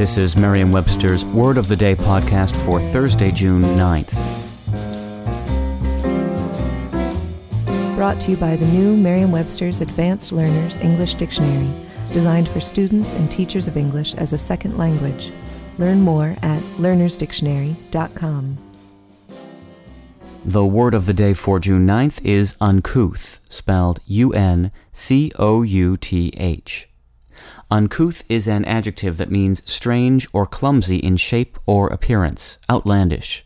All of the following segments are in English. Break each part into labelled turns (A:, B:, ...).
A: This is Merriam-Webster's Word of the Day podcast for Thursday, June 9th.
B: Brought to you by the new Merriam-Webster's Advanced Learners English Dictionary, designed for students and teachers of English as a second language. Learn more at learnersdictionary.com.
A: The word of the day for June 9th is uncouth, spelled U N C O U T H. Uncouth is an adjective that means strange or clumsy in shape or appearance, outlandish.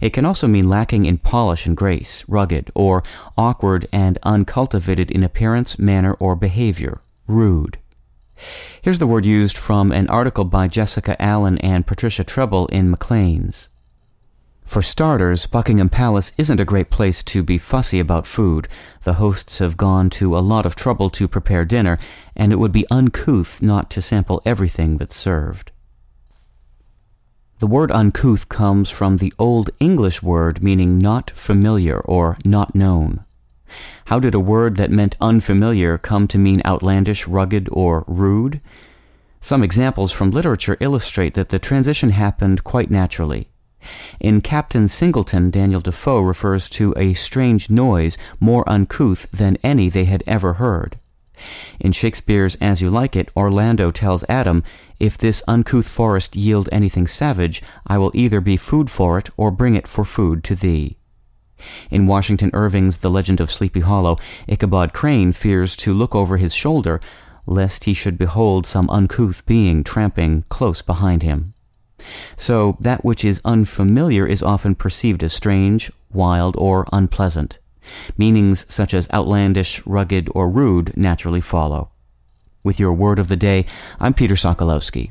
A: It can also mean lacking in polish and grace, rugged, or awkward and uncultivated in appearance, manner, or behavior, rude. Here's the word used from an article by Jessica Allen and Patricia Treble in Maclean's. For starters, Buckingham Palace isn't a great place to be fussy about food. The hosts have gone to a lot of trouble to prepare dinner, and it would be uncouth not to sample everything that's served. The word uncouth comes from the Old English word meaning not familiar or not known. How did a word that meant unfamiliar come to mean outlandish, rugged, or rude? Some examples from literature illustrate that the transition happened quite naturally. In Captain Singleton, Daniel Defoe refers to a strange noise more uncouth than any they had ever heard. In Shakespeare's As You Like It, Orlando tells Adam, If this uncouth forest yield anything savage, I will either be food for it or bring it for food to thee. In Washington Irving's The Legend of Sleepy Hollow, Ichabod Crane fears to look over his shoulder, lest he should behold some uncouth being tramping close behind him. So that which is unfamiliar is often perceived as strange, wild, or unpleasant. Meanings such as outlandish, rugged, or rude naturally follow. With your word of the day, I'm Peter Sokolowski.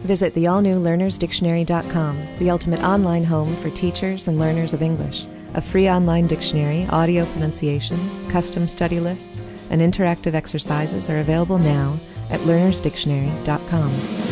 B: Visit the all-new learnersdictionary.com, the ultimate online home for teachers and learners of English. A free online dictionary, audio pronunciations, custom study lists, and interactive exercises are available now at learnersdictionary.com.